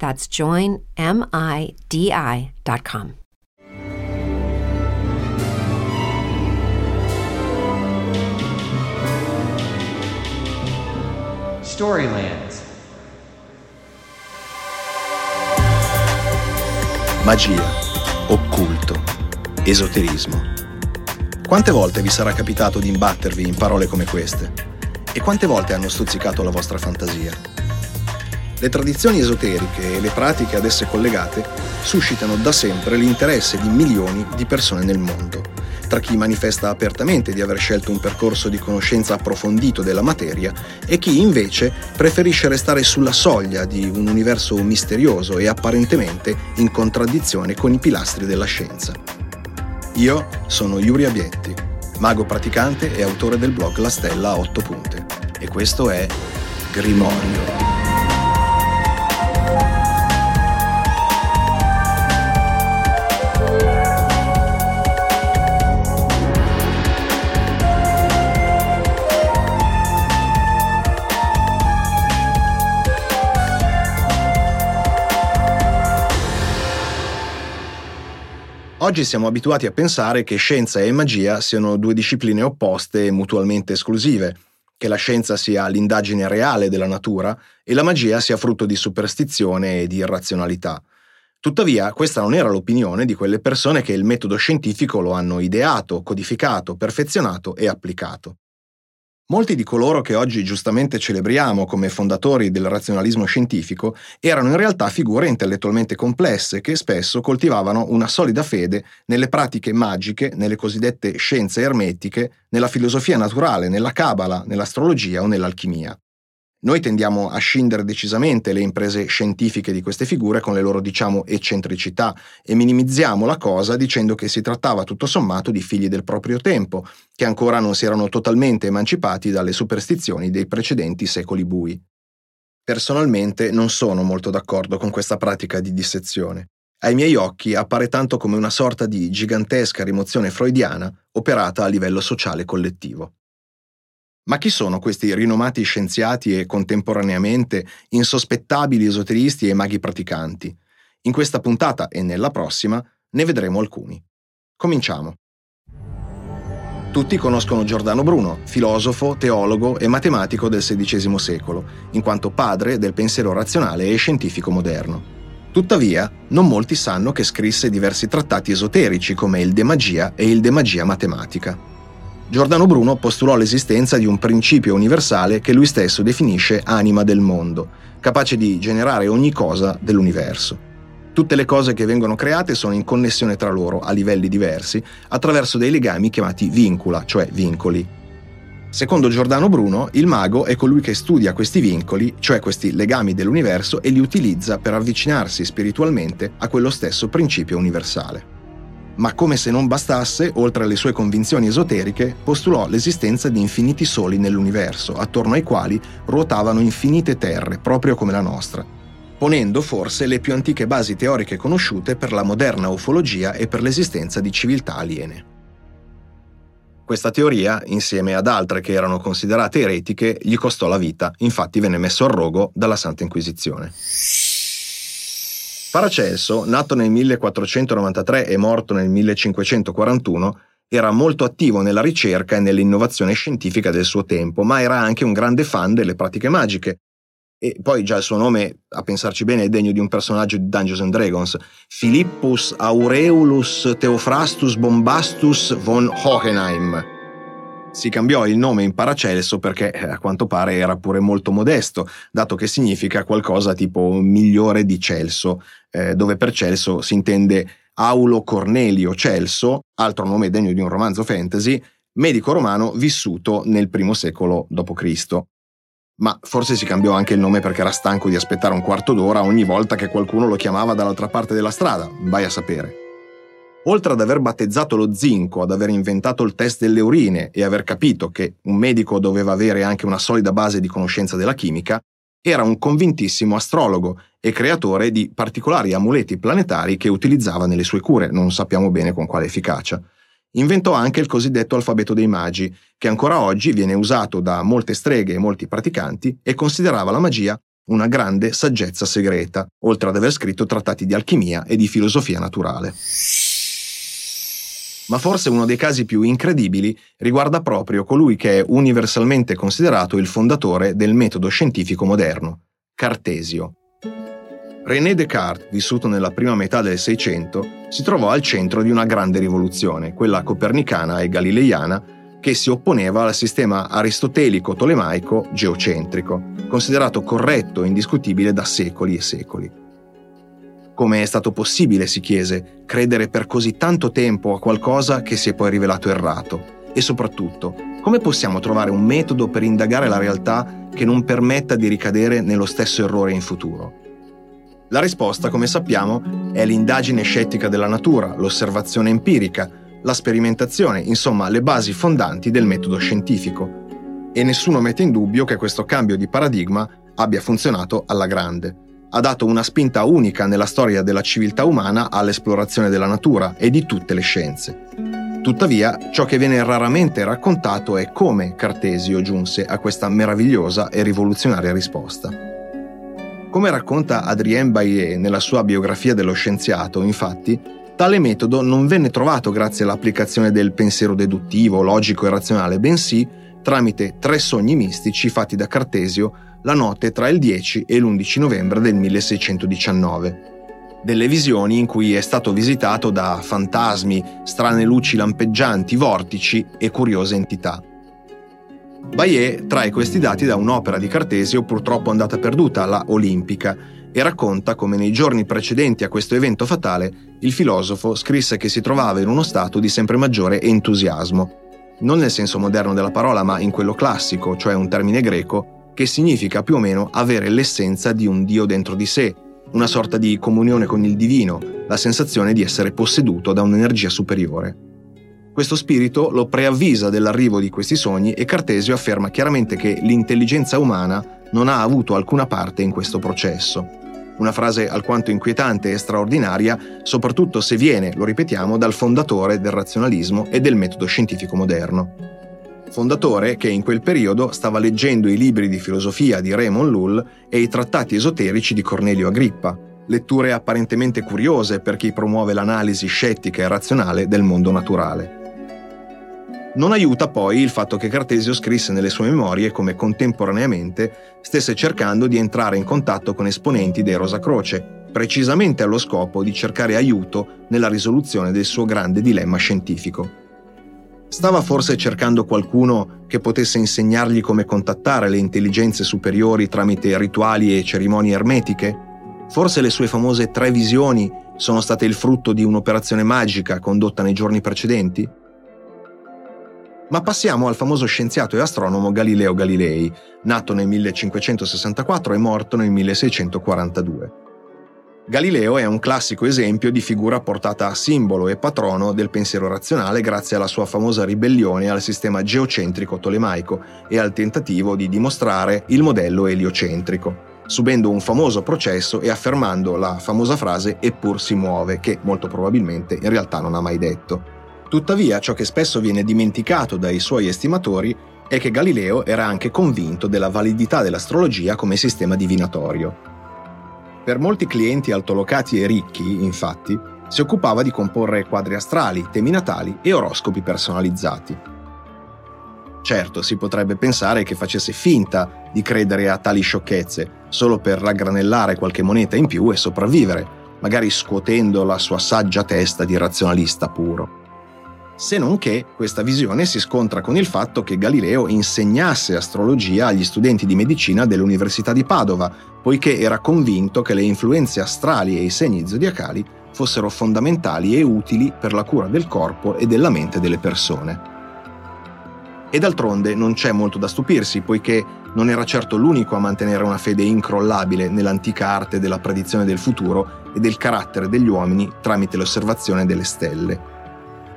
That's joinmidi.com. Storylands. Magia, occulto, esoterismo. Quante volte vi sarà capitato di imbattervi in parole come queste? E quante volte hanno stuzzicato la vostra fantasia? Le tradizioni esoteriche e le pratiche ad esse collegate suscitano da sempre l'interesse di milioni di persone nel mondo, tra chi manifesta apertamente di aver scelto un percorso di conoscenza approfondito della materia e chi invece preferisce restare sulla soglia di un universo misterioso e apparentemente in contraddizione con i pilastri della scienza. Io sono Yuri Abietti, mago praticante e autore del blog La Stella a 8 punte e questo è Grimorio. Oggi siamo abituati a pensare che scienza e magia siano due discipline opposte e mutualmente esclusive, che la scienza sia l'indagine reale della natura e la magia sia frutto di superstizione e di irrazionalità. Tuttavia, questa non era l'opinione di quelle persone che il metodo scientifico lo hanno ideato, codificato, perfezionato e applicato. Molti di coloro che oggi giustamente celebriamo come fondatori del razionalismo scientifico erano in realtà figure intellettualmente complesse che spesso coltivavano una solida fede nelle pratiche magiche, nelle cosiddette scienze ermetiche, nella filosofia naturale, nella cabala, nell'astrologia o nell'alchimia. Noi tendiamo a scindere decisamente le imprese scientifiche di queste figure con le loro, diciamo, eccentricità e minimizziamo la cosa dicendo che si trattava tutto sommato di figli del proprio tempo, che ancora non si erano totalmente emancipati dalle superstizioni dei precedenti secoli bui. Personalmente non sono molto d'accordo con questa pratica di dissezione. Ai miei occhi appare tanto come una sorta di gigantesca rimozione freudiana operata a livello sociale collettivo. Ma chi sono questi rinomati scienziati e contemporaneamente insospettabili esoteristi e maghi praticanti? In questa puntata e nella prossima ne vedremo alcuni. Cominciamo. Tutti conoscono Giordano Bruno, filosofo, teologo e matematico del XVI secolo, in quanto padre del pensiero razionale e scientifico moderno. Tuttavia, non molti sanno che scrisse diversi trattati esoterici come il De Magia e il De Magia Matematica. Giordano Bruno postulò l'esistenza di un principio universale che lui stesso definisce anima del mondo, capace di generare ogni cosa dell'universo. Tutte le cose che vengono create sono in connessione tra loro a livelli diversi attraverso dei legami chiamati vincula, cioè vincoli. Secondo Giordano Bruno, il mago è colui che studia questi vincoli, cioè questi legami dell'universo, e li utilizza per avvicinarsi spiritualmente a quello stesso principio universale ma come se non bastasse, oltre alle sue convinzioni esoteriche, postulò l'esistenza di infiniti soli nell'universo, attorno ai quali ruotavano infinite terre, proprio come la nostra, ponendo forse le più antiche basi teoriche conosciute per la moderna ufologia e per l'esistenza di civiltà aliene. Questa teoria, insieme ad altre che erano considerate eretiche, gli costò la vita, infatti venne messo a rogo dalla Santa Inquisizione. Paracelso, nato nel 1493 e morto nel 1541, era molto attivo nella ricerca e nell'innovazione scientifica del suo tempo, ma era anche un grande fan delle pratiche magiche. E poi già il suo nome, a pensarci bene, è degno di un personaggio di Dungeons and Dragons. Philippus Aureulus Theophrastus Bombastus von Hohenheim. Si cambiò il nome in Paracelso perché eh, a quanto pare era pure molto modesto, dato che significa qualcosa tipo migliore di Celso, eh, dove per Celso si intende Aulo Cornelio Celso, altro nome degno di un romanzo fantasy, medico romano vissuto nel primo secolo d.C ma forse si cambiò anche il nome perché era stanco di aspettare un quarto d'ora ogni volta che qualcuno lo chiamava dall'altra parte della strada, vai a sapere. Oltre ad aver battezzato lo zinco, ad aver inventato il test delle urine e aver capito che un medico doveva avere anche una solida base di conoscenza della chimica, era un convintissimo astrologo e creatore di particolari amuleti planetari che utilizzava nelle sue cure, non sappiamo bene con quale efficacia. Inventò anche il cosiddetto alfabeto dei magi, che ancora oggi viene usato da molte streghe e molti praticanti e considerava la magia una grande saggezza segreta, oltre ad aver scritto trattati di alchimia e di filosofia naturale. Ma forse uno dei casi più incredibili riguarda proprio colui che è universalmente considerato il fondatore del metodo scientifico moderno, Cartesio. René Descartes, vissuto nella prima metà del Seicento, si trovò al centro di una grande rivoluzione, quella copernicana e galileiana, che si opponeva al sistema aristotelico-tolemaico geocentrico, considerato corretto e indiscutibile da secoli e secoli. Come è stato possibile, si chiese, credere per così tanto tempo a qualcosa che si è poi rivelato errato? E soprattutto, come possiamo trovare un metodo per indagare la realtà che non permetta di ricadere nello stesso errore in futuro? La risposta, come sappiamo, è l'indagine scettica della natura, l'osservazione empirica, la sperimentazione, insomma le basi fondanti del metodo scientifico. E nessuno mette in dubbio che questo cambio di paradigma abbia funzionato alla grande. Ha dato una spinta unica nella storia della civiltà umana all'esplorazione della natura e di tutte le scienze. Tuttavia, ciò che viene raramente raccontato è come Cartesio giunse a questa meravigliosa e rivoluzionaria risposta. Come racconta Adrien Baillet nella sua biografia dello scienziato, infatti, tale metodo non venne trovato grazie all'applicazione del pensiero deduttivo, logico e razionale, bensì tramite tre sogni mistici fatti da Cartesio la notte tra il 10 e l'11 novembre del 1619. Delle visioni in cui è stato visitato da fantasmi, strane luci lampeggianti, vortici e curiose entità. Baillet trae questi dati da un'opera di Cartesio purtroppo andata perduta, la Olimpica, e racconta come nei giorni precedenti a questo evento fatale il filosofo scrisse che si trovava in uno stato di sempre maggiore entusiasmo, non nel senso moderno della parola ma in quello classico, cioè un termine greco che significa più o meno avere l'essenza di un Dio dentro di sé, una sorta di comunione con il divino, la sensazione di essere posseduto da un'energia superiore. Questo spirito lo preavvisa dell'arrivo di questi sogni e Cartesio afferma chiaramente che l'intelligenza umana non ha avuto alcuna parte in questo processo. Una frase alquanto inquietante e straordinaria, soprattutto se viene, lo ripetiamo, dal fondatore del razionalismo e del metodo scientifico moderno. Fondatore che in quel periodo stava leggendo i libri di filosofia di Raymond Lull e i trattati esoterici di Cornelio Agrippa, letture apparentemente curiose per chi promuove l'analisi scettica e razionale del mondo naturale. Non aiuta poi il fatto che Cartesio scrisse nelle sue memorie come contemporaneamente stesse cercando di entrare in contatto con esponenti dei Rosa Croce, precisamente allo scopo di cercare aiuto nella risoluzione del suo grande dilemma scientifico. Stava forse cercando qualcuno che potesse insegnargli come contattare le intelligenze superiori tramite rituali e cerimonie ermetiche? Forse le sue famose tre visioni sono state il frutto di un'operazione magica condotta nei giorni precedenti? Ma passiamo al famoso scienziato e astronomo Galileo Galilei, nato nel 1564 e morto nel 1642. Galileo è un classico esempio di figura portata a simbolo e patrono del pensiero razionale grazie alla sua famosa ribellione al sistema geocentrico tolemaico e al tentativo di dimostrare il modello eliocentrico, subendo un famoso processo e affermando la famosa frase eppur si muove, che molto probabilmente in realtà non ha mai detto. Tuttavia, ciò che spesso viene dimenticato dai suoi estimatori è che Galileo era anche convinto della validità dell'astrologia come sistema divinatorio. Per molti clienti altolocati e ricchi, infatti, si occupava di comporre quadri astrali, temi natali e oroscopi personalizzati. Certo, si potrebbe pensare che facesse finta di credere a tali sciocchezze, solo per raggranellare qualche moneta in più e sopravvivere, magari scuotendo la sua saggia testa di razionalista puro. Se non che questa visione si scontra con il fatto che Galileo insegnasse astrologia agli studenti di medicina dell'Università di Padova, poiché era convinto che le influenze astrali e i segni zodiacali fossero fondamentali e utili per la cura del corpo e della mente delle persone. E d'altronde non c'è molto da stupirsi, poiché non era certo l'unico a mantenere una fede incrollabile nell'antica arte della predizione del futuro e del carattere degli uomini tramite l'osservazione delle stelle.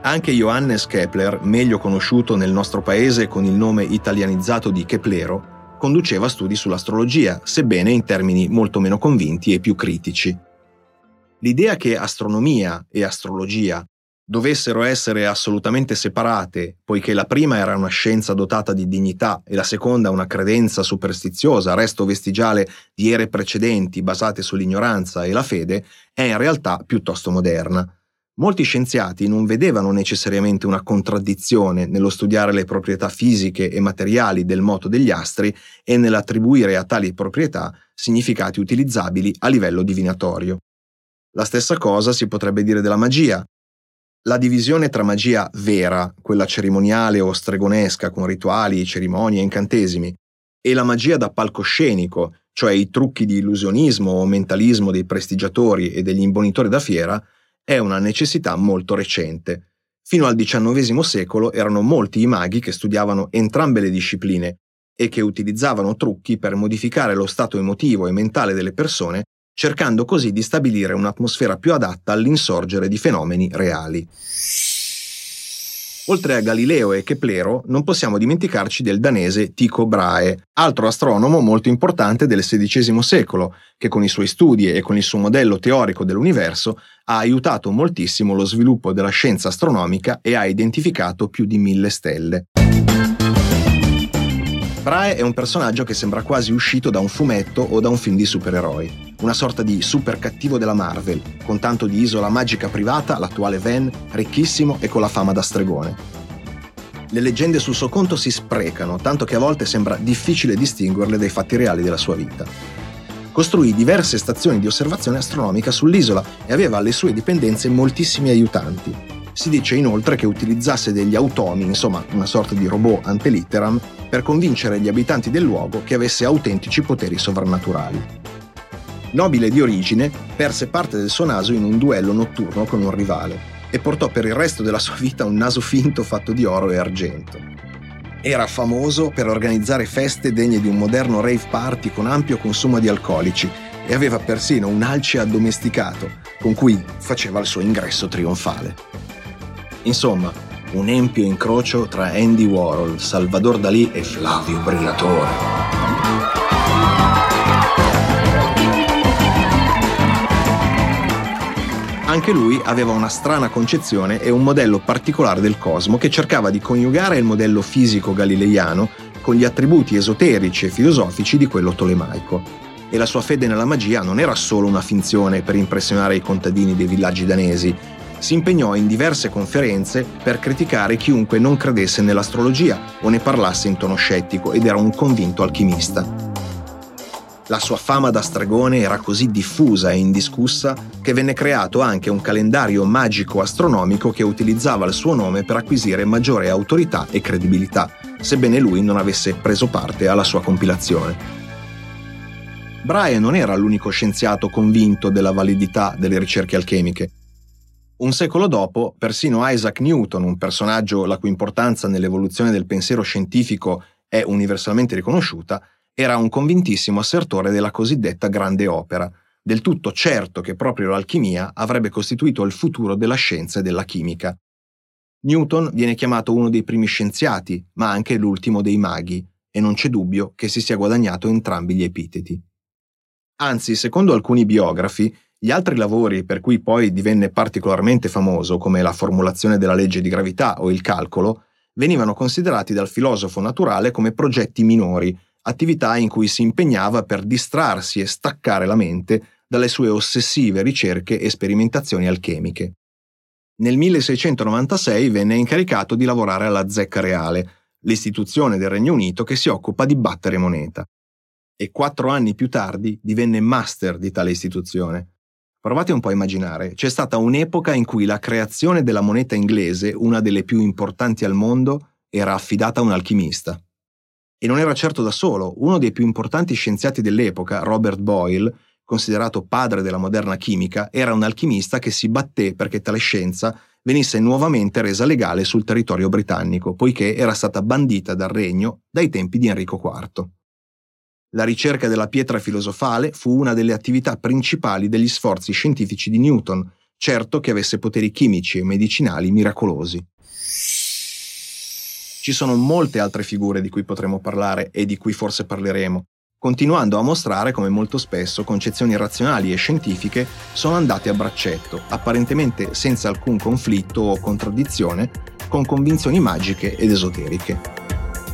Anche Johannes Kepler, meglio conosciuto nel nostro paese con il nome italianizzato di Keplero, conduceva studi sull'astrologia, sebbene in termini molto meno convinti e più critici. L'idea che astronomia e astrologia dovessero essere assolutamente separate, poiché la prima era una scienza dotata di dignità e la seconda una credenza superstiziosa, resto vestigiale di ere precedenti basate sull'ignoranza e la fede, è in realtà piuttosto moderna. Molti scienziati non vedevano necessariamente una contraddizione nello studiare le proprietà fisiche e materiali del moto degli astri e nell'attribuire a tali proprietà significati utilizzabili a livello divinatorio. La stessa cosa si potrebbe dire della magia. La divisione tra magia vera, quella cerimoniale o stregonesca con rituali, cerimonie e incantesimi, e la magia da palcoscenico, cioè i trucchi di illusionismo o mentalismo dei prestigiatori e degli imbonitori da fiera, è una necessità molto recente. Fino al XIX secolo erano molti i maghi che studiavano entrambe le discipline e che utilizzavano trucchi per modificare lo stato emotivo e mentale delle persone, cercando così di stabilire un'atmosfera più adatta all'insorgere di fenomeni reali. Oltre a Galileo e Keplero, non possiamo dimenticarci del danese Tycho Brahe, altro astronomo molto importante del XVI secolo, che con i suoi studi e con il suo modello teorico dell'universo ha aiutato moltissimo lo sviluppo della scienza astronomica e ha identificato più di mille stelle. Brahe è un personaggio che sembra quasi uscito da un fumetto o da un film di supereroi. Una sorta di super cattivo della Marvel, con tanto di isola magica privata, l'attuale Van, ricchissimo e con la fama da stregone. Le leggende sul suo conto si sprecano, tanto che a volte sembra difficile distinguerle dai fatti reali della sua vita. Costruì diverse stazioni di osservazione astronomica sull'isola e aveva alle sue dipendenze moltissimi aiutanti, si dice inoltre che utilizzasse degli automi, insomma una sorta di robot antelitteram, per convincere gli abitanti del luogo che avesse autentici poteri sovrannaturali. Nobile di origine, perse parte del suo naso in un duello notturno con un rivale e portò per il resto della sua vita un naso finto fatto di oro e argento. Era famoso per organizzare feste degne di un moderno rave party con ampio consumo di alcolici e aveva persino un alce addomesticato con cui faceva il suo ingresso trionfale. Insomma, un empio incrocio tra Andy Warhol, Salvador Dalì e Flavio Briatore. Anche lui aveva una strana concezione e un modello particolare del cosmo che cercava di coniugare il modello fisico galileiano con gli attributi esoterici e filosofici di quello tolemaico. E la sua fede nella magia non era solo una finzione per impressionare i contadini dei villaggi danesi, si impegnò in diverse conferenze per criticare chiunque non credesse nell'astrologia o ne parlasse in tono scettico ed era un convinto alchimista. La sua fama da stregone era così diffusa e indiscussa che venne creato anche un calendario magico astronomico che utilizzava il suo nome per acquisire maggiore autorità e credibilità, sebbene lui non avesse preso parte alla sua compilazione. Brahe non era l'unico scienziato convinto della validità delle ricerche alchemiche. Un secolo dopo, persino Isaac Newton, un personaggio la cui importanza nell'evoluzione del pensiero scientifico è universalmente riconosciuta, era un convintissimo assertore della cosiddetta grande opera, del tutto certo che proprio l'alchimia avrebbe costituito il futuro della scienza e della chimica. Newton viene chiamato uno dei primi scienziati, ma anche l'ultimo dei maghi, e non c'è dubbio che si sia guadagnato entrambi gli epiteti. Anzi, secondo alcuni biografi, gli altri lavori per cui poi divenne particolarmente famoso, come la formulazione della legge di gravità o il calcolo, venivano considerati dal filosofo naturale come progetti minori, attività in cui si impegnava per distrarsi e staccare la mente dalle sue ossessive ricerche e sperimentazioni alchemiche. Nel 1696 venne incaricato di lavorare alla Zecca Reale, l'istituzione del Regno Unito che si occupa di battere moneta. E quattro anni più tardi divenne master di tale istituzione. Provate un po' a immaginare, c'è stata un'epoca in cui la creazione della moneta inglese, una delle più importanti al mondo, era affidata a un alchimista. E non era certo da solo, uno dei più importanti scienziati dell'epoca, Robert Boyle, considerato padre della moderna chimica, era un alchimista che si batté perché tale scienza venisse nuovamente resa legale sul territorio britannico, poiché era stata bandita dal regno dai tempi di Enrico IV. La ricerca della pietra filosofale fu una delle attività principali degli sforzi scientifici di Newton, certo che avesse poteri chimici e medicinali miracolosi. Ci sono molte altre figure di cui potremo parlare e di cui forse parleremo, continuando a mostrare come molto spesso concezioni razionali e scientifiche sono andate a braccetto, apparentemente senza alcun conflitto o contraddizione, con convinzioni magiche ed esoteriche.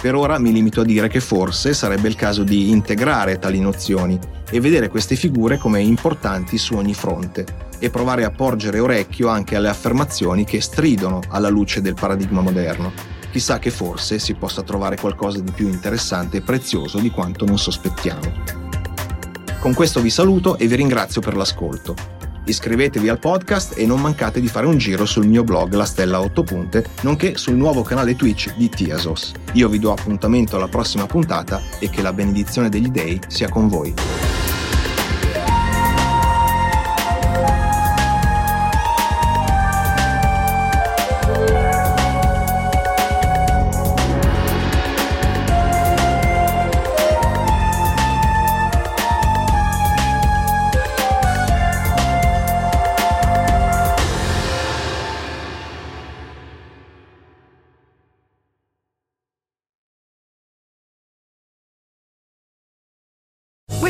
Per ora mi limito a dire che forse sarebbe il caso di integrare tali nozioni e vedere queste figure come importanti su ogni fronte e provare a porgere orecchio anche alle affermazioni che stridono alla luce del paradigma moderno chissà che forse si possa trovare qualcosa di più interessante e prezioso di quanto non sospettiamo. Con questo vi saluto e vi ringrazio per l'ascolto. Iscrivetevi al podcast e non mancate di fare un giro sul mio blog La Stella 8 Punte, nonché sul nuovo canale Twitch di Tiasos. Io vi do appuntamento alla prossima puntata e che la benedizione degli dei sia con voi.